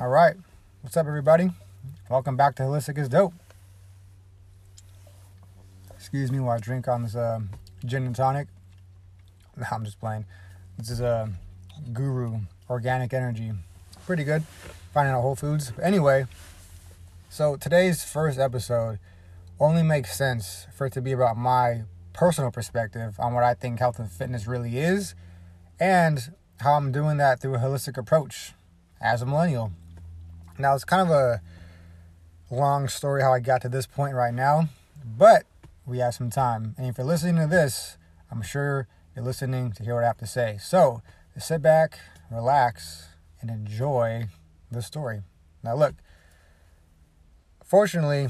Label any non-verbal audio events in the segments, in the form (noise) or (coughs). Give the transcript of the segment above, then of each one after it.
All right. What's up, everybody? Welcome back to Holistic is Dope. Excuse me while I drink on this uh, gin and tonic. (laughs) No, I'm just playing. This is a uh, Guru Organic Energy. Pretty good. Finding out Whole Foods. Anyway, so today's first episode only makes sense for it to be about my personal perspective on what I think health and fitness really is and how I'm doing that through a holistic approach as a millennial. Now, it's kind of a long story how I got to this point right now, but we have some time. And if you're listening to this, I'm sure you're listening to hear what I have to say. So, sit back, relax, and enjoy the story. Now, look, fortunately,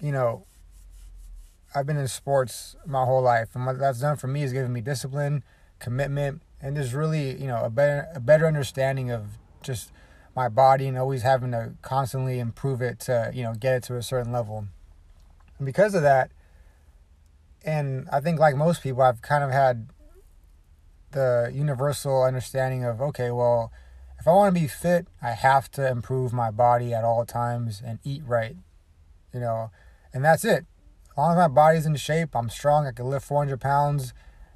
you know, I've been in sports my whole life, and what that's done for me is given me discipline, commitment, and just really, you know, a better a better understanding of just my body and always having to constantly improve it to, you know, get it to a certain level. And because of that, and I think like most people, I've kind of had the universal understanding of okay, well, if I want to be fit, I have to improve my body at all times and eat right, you know, and that's it. As long as my body's in shape, I'm strong. I can lift 400 pounds.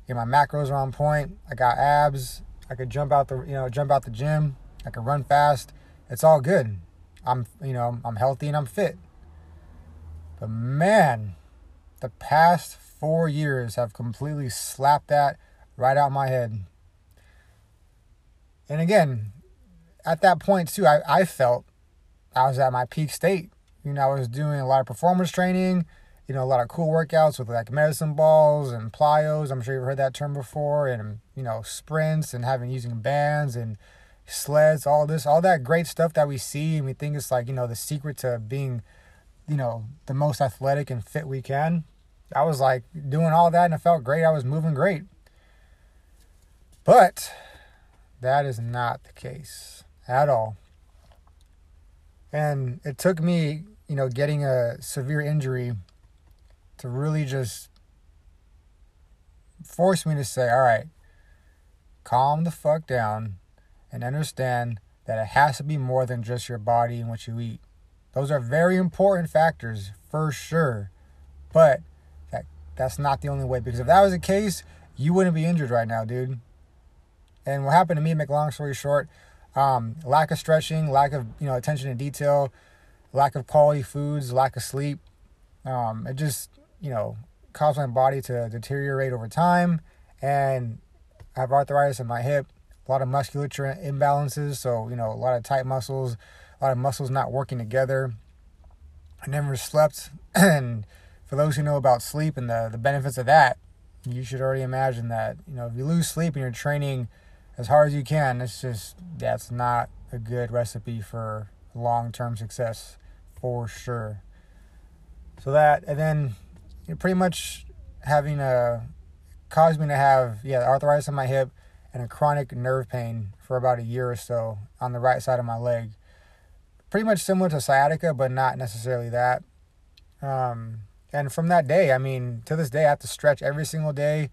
My macros are on point. I got abs. I could jump out the you know jump out the gym. I can run fast. It's all good. I'm you know I'm healthy and I'm fit. But man, the past four years have completely slapped that right out my head. And again, at that point too, I, I felt I was at my peak state. You know, I was doing a lot of performance training, you know, a lot of cool workouts with like medicine balls and plyos. I'm sure you've heard that term before, and you know, sprints and having using bands and sleds, all this, all that great stuff that we see and we think it's like, you know, the secret to being, you know, the most athletic and fit we can. I was like doing all that and it felt great. I was moving great. But that is not the case at all. And it took me, you know, getting a severe injury to really just force me to say, all right, calm the fuck down and understand that it has to be more than just your body and what you eat. Those are very important factors for sure. But that that's not the only way because if that was the case, you wouldn't be injured right now, dude. And what happened to me, make long story short, um, lack of stretching, lack of you know attention to detail, lack of quality foods, lack of sleep. Um, it just you know caused my body to deteriorate over time, and I have arthritis in my hip, a lot of musculature imbalances. So you know a lot of tight muscles, a lot of muscles not working together. I never slept, (clears throat) and for those who know about sleep and the the benefits of that, you should already imagine that you know if you lose sleep and you're training as hard as you can. It's just that's not a good recipe for long term success for sure. So that and then you know, pretty much having a caused me to have yeah arthritis in my hip and a chronic nerve pain for about a year or so on the right side of my leg. Pretty much similar to sciatica, but not necessarily that. Um, and from that day, I mean, to this day, I have to stretch every single day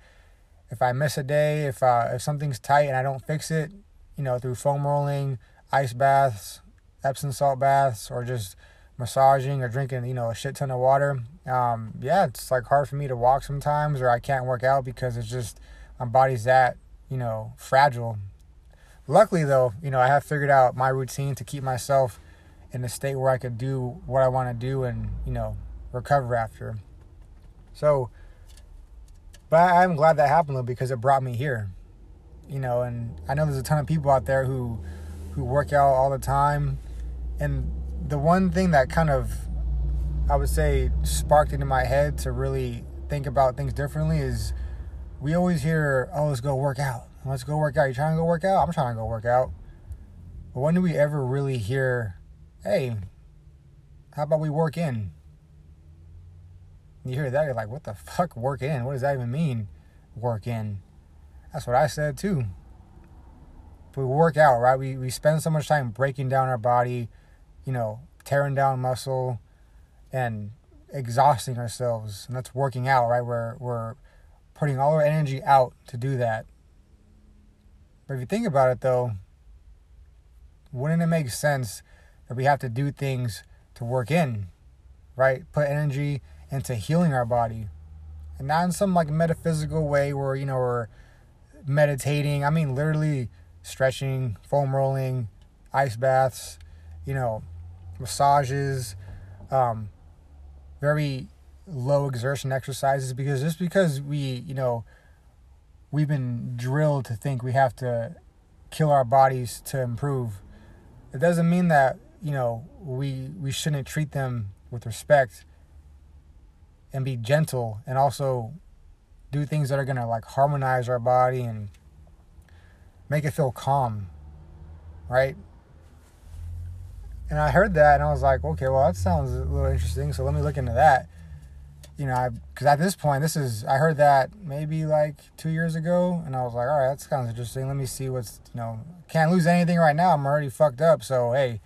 if I miss a day, if uh, if something's tight and I don't fix it, you know, through foam rolling, ice baths, Epsom salt baths, or just massaging or drinking, you know, a shit ton of water. Um, yeah, it's like hard for me to walk sometimes, or I can't work out because it's just my body's that, you know, fragile. Luckily, though, you know, I have figured out my routine to keep myself in a state where I could do what I want to do and, you know, recover after. So, but I'm glad that happened though because it brought me here. You know, and I know there's a ton of people out there who who work out all the time. And the one thing that kind of I would say sparked into my head to really think about things differently is we always hear, oh, let's go work out. Let's go work out. You trying to go work out? I'm trying to go work out. But when do we ever really hear, hey, how about we work in? You hear that, you're like, what the fuck, work in? What does that even mean, work in? That's what I said too. If we work out, right? We, we spend so much time breaking down our body, you know, tearing down muscle and exhausting ourselves. And that's working out, right? We're, we're putting all our energy out to do that. But if you think about it though, wouldn't it make sense that we have to do things to work in, right? Put energy into healing our body. And not in some like metaphysical way where, you know, we're meditating. I mean, literally stretching, foam rolling, ice baths, you know, massages, um, very low exertion exercises because just because we, you know, we've been drilled to think we have to kill our bodies to improve. It doesn't mean that, you know, we we shouldn't treat them with respect and be gentle and also do things that are going to like harmonize our body and make it feel calm. Right? And I heard that and I was like, okay, well, that sounds a little interesting. So let me look into that. You know, because at this point, this is, I heard that maybe like two years ago. And I was like, all right, that's kind of interesting. Let me see what's, you know, can't lose anything right now. I'm already fucked up. So, hey,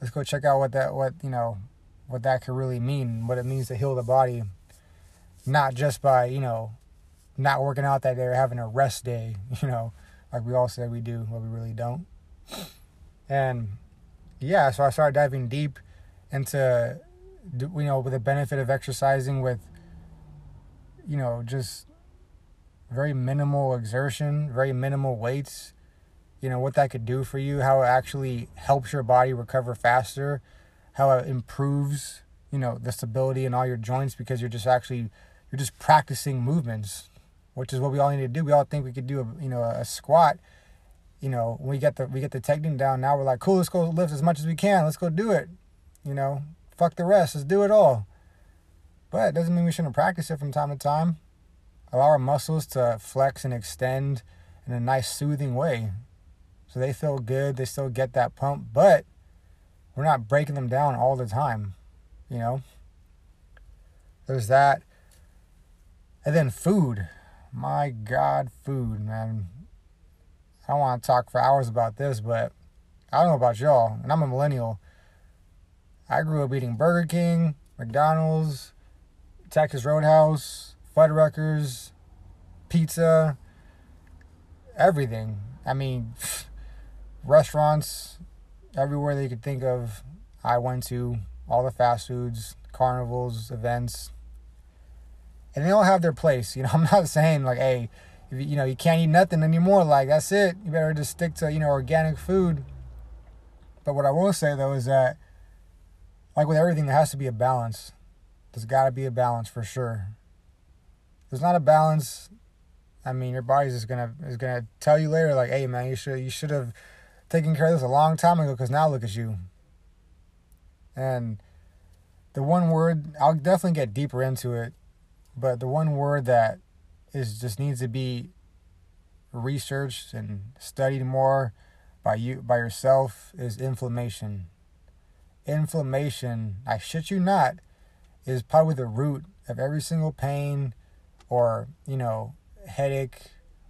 let's go check out what that, what, you know, what that could really mean, what it means to heal the body. Not just by, you know, not working out that day or having a rest day, (laughs) you know, like we all say we do, but we really don't. And yeah, so I started diving deep into, you know, with the benefit of exercising with, you know, just very minimal exertion, very minimal weights, you know, what that could do for you, how it actually helps your body recover faster, how it improves, you know, the stability in all your joints because you're just actually, you're just practicing movements, which is what we all need to do. We all think we could do a, you know, a squat you know, we get the we get the technique down. Now we're like, cool, let's go lift as much as we can. Let's go do it. You know, fuck the rest. Let's do it all. But it doesn't mean we shouldn't practice it from time to time. Allow our muscles to flex and extend in a nice, soothing way, so they feel good. They still get that pump, but we're not breaking them down all the time. You know. There's that. And then food. My God, food, man I don't want to talk for hours about this, but I don't know about y'all, and I'm a millennial. I grew up eating Burger King, McDonald's, Texas Roadhouse, Fuddruckers, pizza, everything. I mean, (sighs) restaurants everywhere they could think of. I went to all the fast foods, carnivals, events, and they all have their place. (laughs) You know, I'm not saying like, hey, you, you know you can't eat nothing anymore like that's it you better just stick to you know organic food but what i will say though is that like with everything there has to be a balance there's got to be a balance for sure. There's not a balance. I mean your body's just gonna is gonna tell you later like hey man you should you should have taken care of this a long time ago because now look at you. And the one word i'll definitely get deeper into it but the one word that is just needs to be researched and studied more by you by yourself is inflammation. Inflammation, I shit you not, is probably the root of every single pain or, you know, headache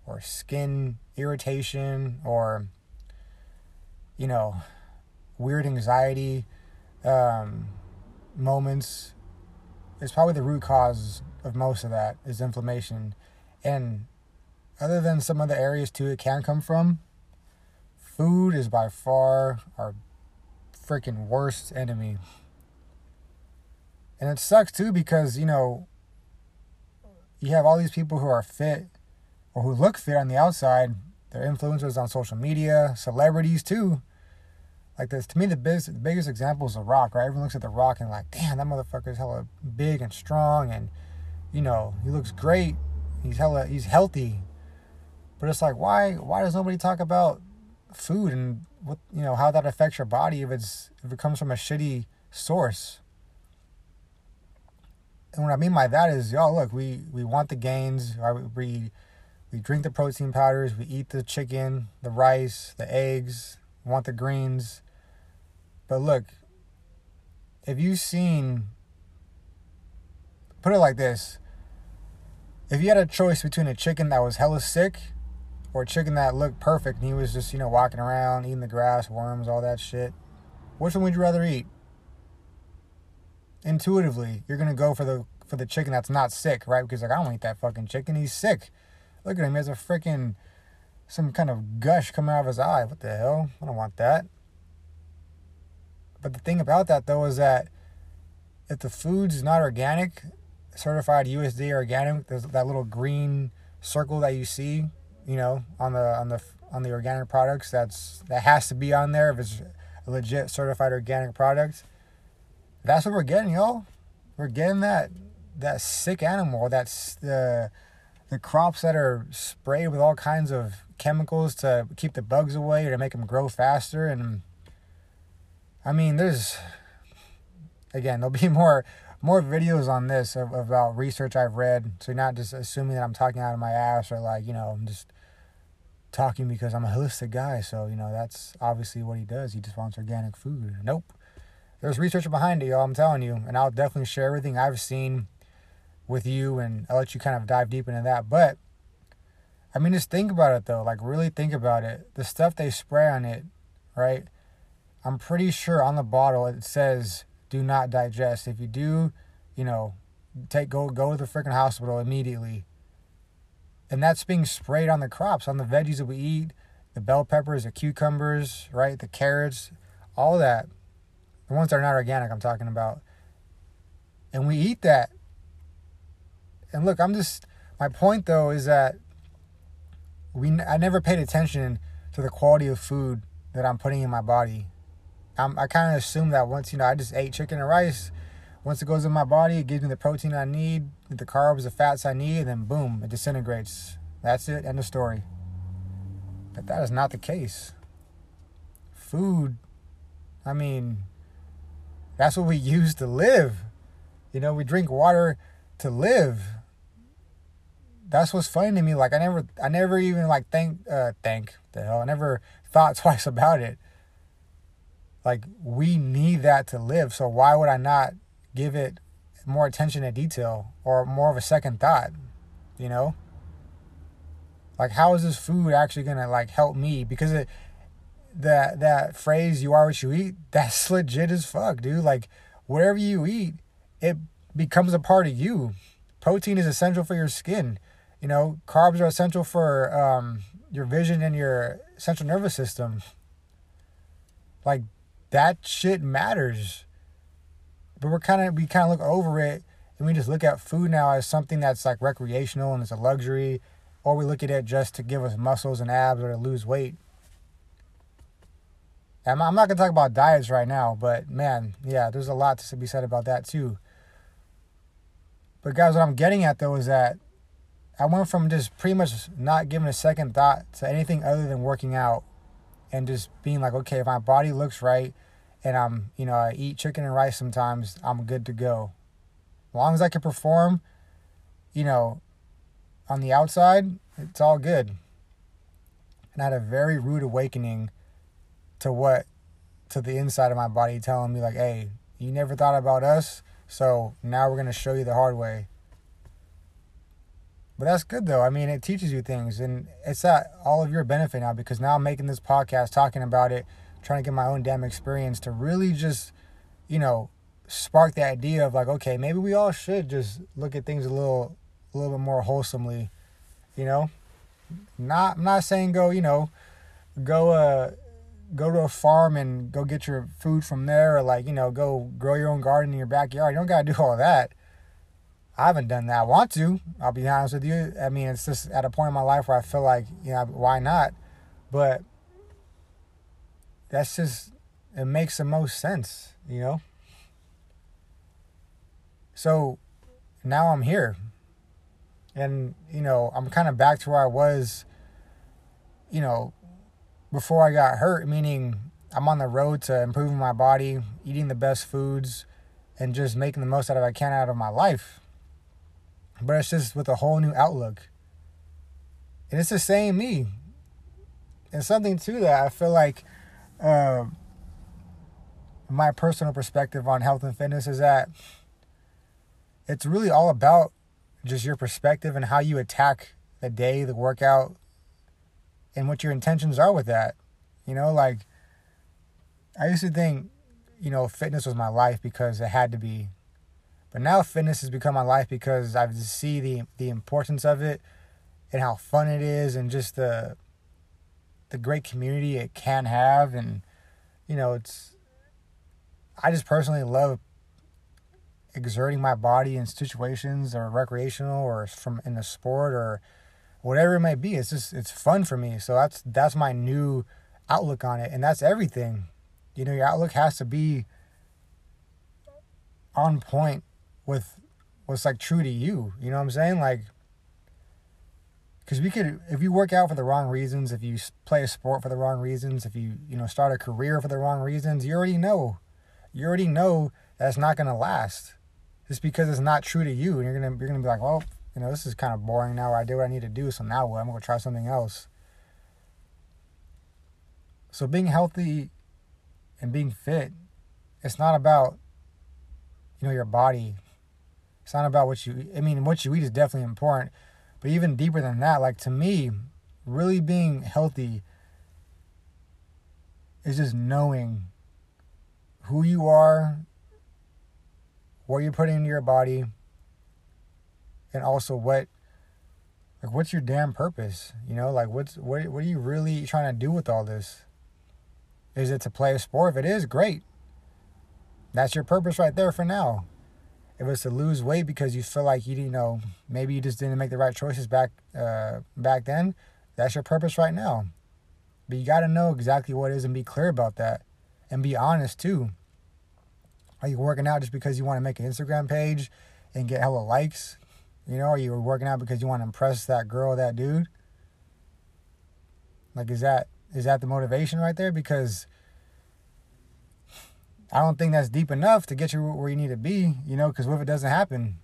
or skin irritation or you know, weird anxiety um, moments. It's probably the root cause of most of that is inflammation. And other than some other areas too, it can come from. Food is by far our freaking worst enemy. And it sucks too because, you know, you have all these people who are fit or who look fit on the outside. They're influencers on social media, celebrities too. Like this, to me, the biggest, the biggest example is The Rock, right? Everyone looks at The Rock and like, damn, that motherfucker's hella big and strong, and you know, he looks great. He's hella he's healthy. But it's like why why does nobody talk about food and what you know how that affects your body if it's if it comes from a shitty source? And what I mean by that is, y'all look, we we want the gains. We we drink the protein powders. We eat the chicken, the rice, the eggs. We want the greens. But look, if you've seen, put it like this: if you had a choice between a chicken that was hella sick or a chicken that looked perfect and he was just, you know, walking around, eating the grass, worms, all that shit, which one would you rather eat? Intuitively, you're gonna go for the for the chicken that's not sick, right? Because like I don't eat that fucking chicken. He's sick. Look at him. He has a freaking some kind of gush coming out of his eye. What the hell? I don't want that. but the thing about that though is that if the food's not organic, certified USDA organic, there's that little green circle that you see, you know, on the on the on the organic products. That's that has to be on there if it's a legit certified organic product. That's what we're getting, y'all. We're getting that that sick animal. That's the the crops that are sprayed with all kinds of chemicals to keep the bugs away or to make them grow faster. And I mean, there's again, there'll be (laughs) more more videos on this of, about research I've read. So you're not just assuming that I'm talking out of my ass or like, you know, I'm just talking because I'm a holistic guy. So, you know, that's obviously what he does. He just wants organic food. Nope. There's research behind it, y'all. I'm telling you. And I'll definitely share everything I've seen with you and I'll let you kind of dive deep into that. But I mean, just think about it though. Like, really think about it. The stuff they spray on it, right? I'm pretty sure on the bottle it says do not digest. If you do, you know, take go go to the freaking hospital immediately. And that's being sprayed on the crops, on the veggies that we eat, the bell peppers, the cucumbers, right? The carrots, all that. The ones that are not organic, I'm talking about. And we eat that. And look, I'm just my point though is that we I never paid attention to the quality of food that I'm putting in my body. I'm, I kind of assume that once you know I just ate chicken and rice, once it goes in my body, it gives me the protein I need, the carbs, the fats I need, and then boom, it disintegrates. That's it. End of story. But that is not the case. Food, I mean, that's what we use to live. You know, we drink water to live. That's what's funny to me. Like I never, I never even like think, uh, think the hell. I never (laughs) thought (laughs) twice about it. Like we need that to live. So why would I not give it more attention to detail or more of a second thought? You know? Like how is this food actually gonna like help me? Because it that that phrase you are what you eat, (laughs) that's legit as fuck, dude. Like whatever you eat, it becomes a part of you. Protein is essential for your skin. You know, carbs are essential for um, your vision and your central nervous system. Like that shit matters. But we're kind of we kind of look over it and we just look at food now as something that's like recreational and it's a luxury, or we look at it just to give us muscles and abs or to lose weight. I'm, I'm not gonna talk about diets right now, but man, yeah, there's a lot to be said about that too. But guys, what I'm getting at though is that I went from just pretty much not giving a second thought to anything other than working out and just being like, okay, if my body looks right and I'm, you know, I eat chicken and rice sometimes, I'm good to go. As long as I can perform, you know, on the outside, it's all good. And I had a very rude awakening to what, to the inside of my body telling me, like, hey, you never thought about us, so now we're going to show you the hard way. But that's good though. I mean, it teaches you things and it's at all of your benefit now because now I'm making this podcast talking about it, trying to get my own damn experience to really just, you know, spark the idea of like, okay, maybe we all should just look at things a little a little bit more wholesomely, you know? Not I'm not saying go, you know, go uh go to a farm and go get your food from there or like, you know, go grow your own garden in your backyard. You don't gotta do all that I haven't done that. I want to. I'll be honest with you. I mean, it's just at a point in my life where I feel like, you know, why not? But that's just it makes the most sense, you know. So now I'm here. And, you know, I'm kind of back to where I was, you know, before I got hurt, meaning I'm on the road to improving my body, eating the best foods, and just making the most out of I can out of my life but it's just with a whole new outlook. And it's the same me. And something to that, I feel like uh, my personal perspective on health and fitness is that it's really all about just your perspective and how you attack the day, the workout, and what your intentions are with that. You know, like I used to think, you know, fitness was my life because it had to be but now fitness has become my life because I see the the importance of it and how fun it is and just the the great community it can have and you know it's I just personally love exerting my body in situations or recreational or from in a sport or whatever it might be. It's just it's fun for me. So that's that's my new outlook on it, and that's everything. You know, your outlook has to be on point with what's like true to you. You know what I'm saying? Like, because we could, if you work out for the wrong reasons, if you play a sport for the wrong reasons, if you you know start a career for the wrong reasons, you already know, you already know that's not gonna last. Just because it's not true to you, and you're gonna you're gonna be like, well, you know, this is kind of boring now. I did what I need to do, so now what? I'm gonna try something else. So being healthy and being fit, it's not about you know your body. It's not about what you. I mean, what you eat is definitely important, but even deeper than that, like to me, really being healthy is just knowing who you are, what you're putting into your body, and also what like what's your damn purpose? You know, like what's what what are you really trying to do with all this? Is it to play a sport? If it is, great. That's your purpose right there for now. If it's to lose weight because you feel like you you know maybe you just didn't make the right choices back uh, back then, that's your purpose right now. But you got to know exactly what it is and be clear about that, and be honest too. Are you working out just because you want to make an Instagram page and get hella likes? You know, are you working out because you want to impress that girl, that dude? Like, is that is that the motivation right there? Because I don't think that's deep enough to get you where you need to be, you know, because what if it doesn't happen?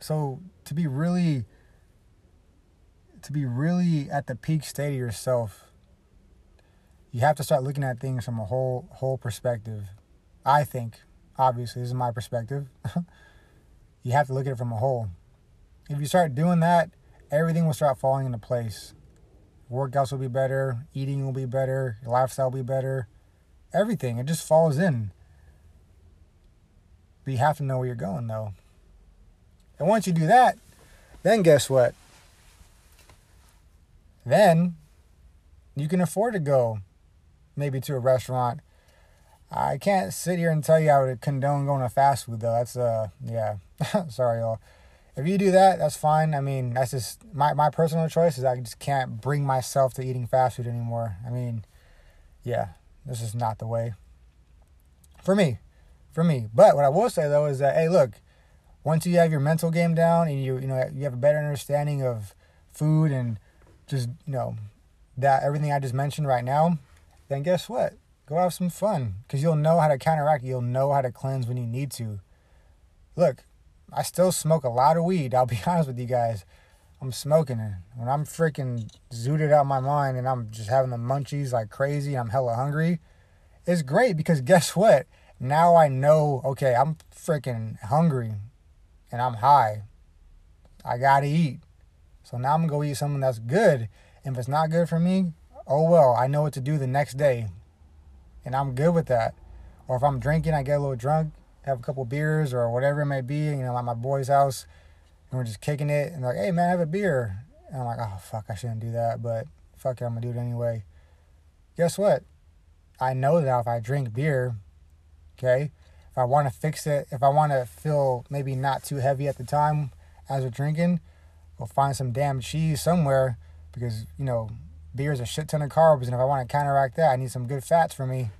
So to be really to be really at the peak state of yourself, you have to start looking at things from a whole whole perspective. I think, obviously, this is my perspective. (laughs) you have to look at it from a whole. If you start doing that, everything will start falling into place workouts will be better, eating will be better, your lifestyle will be better. Everything. It just falls in. But you have to know where you're going though. And once you do that, then guess what? Then you can afford to go maybe to a restaurant. I can't sit here and tell you I would condone going to fast food though. That's uh yeah. (laughs) Sorry y'all if you do that, that's fine. I mean, that's just my, my personal choice is I just can't bring myself to eating fast food anymore. I mean, yeah, this is not the way. For me. For me. But what I will say though is that hey look, once you have your mental game down and you you know you have a better understanding of food and just, you know, that everything I just mentioned right now, then guess what? Go have some fun. Cause you'll know how to counteract, you'll know how to cleanse when you need to. Look, I still smoke a lot of weed. I'll be (laughs) honest with you guys. I'm smoking it. When I'm freaking zooted out my mind and I'm just having the munchies like crazy, I'm hella hungry. It's great because guess what? Now I know, okay, I'm freaking hungry and I'm high. I gotta eat. So now I'm gonna go eat something that's good. And if it's not good for me, oh well, I know what to do the next day. And I'm good with that. Or if I'm drinking, I get a little drunk, have a couple beers or whatever it may be, you know, at my boy's house, and we're just kicking it, and like, hey man, have a beer. And I'm like, oh fuck, I shouldn't do that, but fuck it, I'm gonna do it anyway. Guess what? I know that if I drink beer, okay, if I want to fix it, if I want to feel maybe not too heavy at the time as we're drinking, go find some damn cheese somewhere because you know beer is a shit ton of carbs, and if I want to counteract that, I need some good fats for me.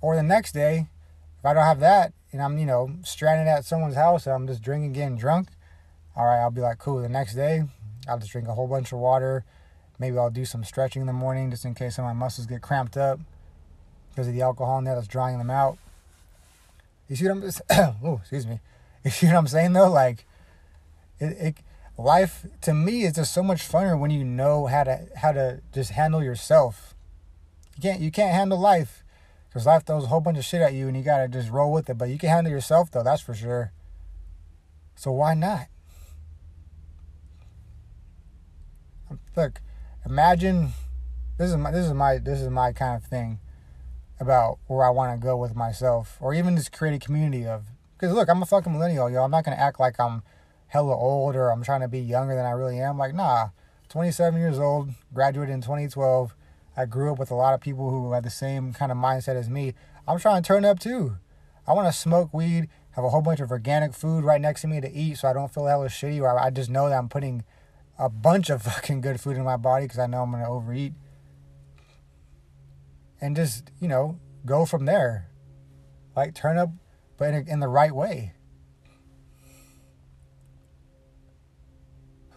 Or the next day, if I don't have that, and I'm, you know, stranded at someone's house and I'm just drinking, getting drunk, all right, I'll be like, cool. The next day, I'll just drink a whole bunch of water. Maybe I'll do some stretching in the morning just in case some of my muscles get cramped up because of the alcohol in there that's drying them out. You see what I'm (coughs) (coughs) oh, excuse me. You see what I'm saying though? Like, it, it, life to me is just so much funner when you know how to how to just handle yourself. You can't you can't handle life because life throws a whole bunch of shit at you and you gotta just roll with it. But you can handle yourself though, that's for sure. So why not? Look, imagine this is my this is my this is my kind of thing about where I want to go with myself, or even just create a community of. Because look, I'm a fucking millennial, yo. I'm not gonna act like I'm hella old or I'm trying to be younger than I really am. Like, nah, 27 years old, graduated in 2012. I grew up with a lot of people who had the same kind of mindset as me. I'm trying to turn up too. I want to smoke weed, have a whole bunch of organic food right next to me to eat so I don't feel hella shitty or I just know that I'm putting a bunch of (laughs) fucking good food in my body because I know I'm going to overeat. And just, you know, go from there. Like turn up, but in, in the right way.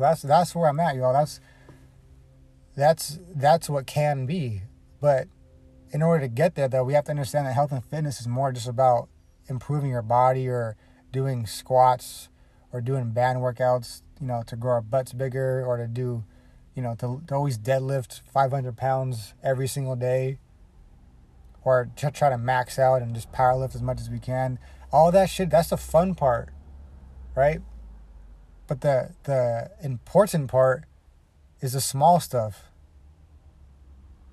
That's that's where I'm at, y'all. That's that's that's what can be. But in order to get there though, we have to understand that health and fitness is more just about improving your body or doing squats or doing band workouts, you know, to grow our butts bigger or to do, you know, to, to always deadlift 500 pounds every single day or to try to max out and just power lift as much as we can. All that shit, that's the fun part, right? But the the important part is the small stuff.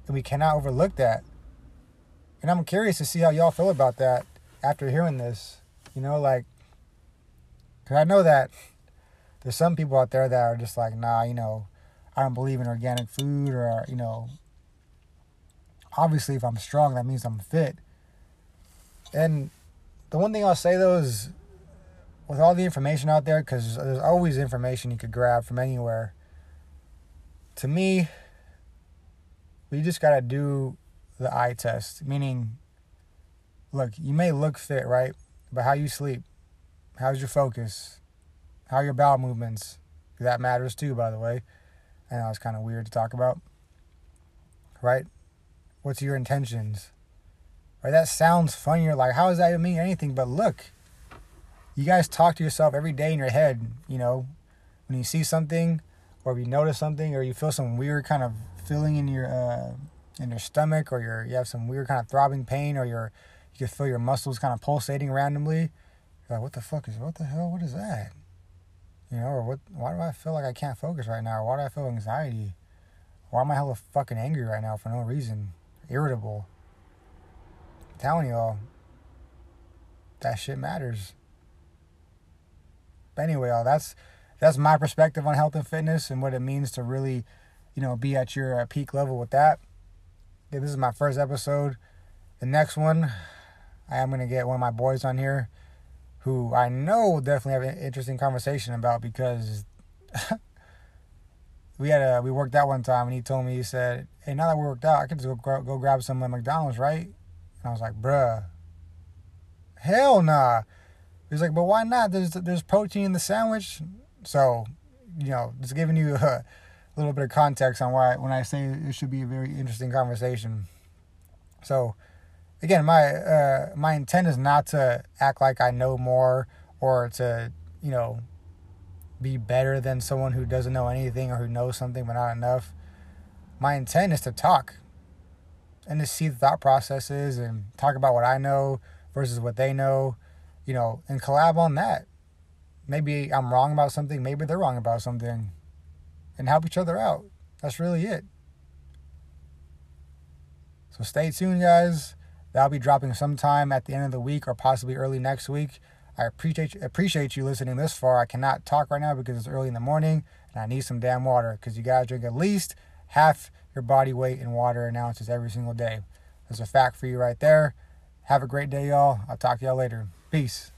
And we cannot overlook that. And I'm curious to see how y'all feel about that after hearing this. You know, like, because I know that there's some people out there that are just like, nah, you know, I don't believe in organic food or, you know, obviously if I'm strong, that means I'm fit. And the one thing I'll say though is with all the information out there, because there's always information you could grab from anywhere, to me, we just got to do the eye test, meaning, look, you may look fit, right? But how you sleep, how's your focus, how your bowel movements, that matters too, by the way. I know it's kind of weird to talk about, right? What's your intentions? Right? That sounds funny. You're like, how does that even mean anything? But look, you guys talk to yourself every day in your head. You know, when you see something, or you notice something, or you feel some weird kind of feeling in your uh, in your stomach, or you you have some weird kind of throbbing pain, or your you can feel your muscles kind of pulsating randomly. You're like, what the fuck is what the hell? What is that? You know, or what? Why do I feel like I can't focus right now? Or why do I feel anxiety? Why am I hella fucking angry right now for no reason? irritable. I'm telling y'all, that shit matters. Anyway, y'all, that's that's my perspective on health and fitness and what it means to really, you know, be at your uh, peak level with that. Yeah, this is my first episode. The next one, I am gonna get one of my boys on here, who I know will definitely have an interesting conversation about because (laughs) we had a we worked out one time and he told me he said, "Hey, now that we worked out, I could just go go grab some at McDonald's, right?" And I was like, "Bruh, hell nah." He's like, "But why not? There's there's protein in the sandwich." So, you know, just giving you (laughs) a little bit of context on why when I say it should be a very interesting conversation. So, again, my uh, my intent is not to act like I know more or to you know be better than someone who doesn't know anything or who knows something but not enough. My intent is to talk and to see the thought processes and talk about what I know versus what they know, you know, and collab on that. Maybe I'm wrong about something, maybe they're wrong about something, and help each other out. That's really it. So stay tuned, guys. That'll be dropping sometime at the end of the week or possibly early next week. I appreciate appreciate you listening this far. I cannot talk right now because it's early in the morning and I need some damn water because you gotta drink at least half your body weight in water and ounces every single day. There's a fact for you right there. Have a great day, y'all. I'll talk to y'all later. Peace.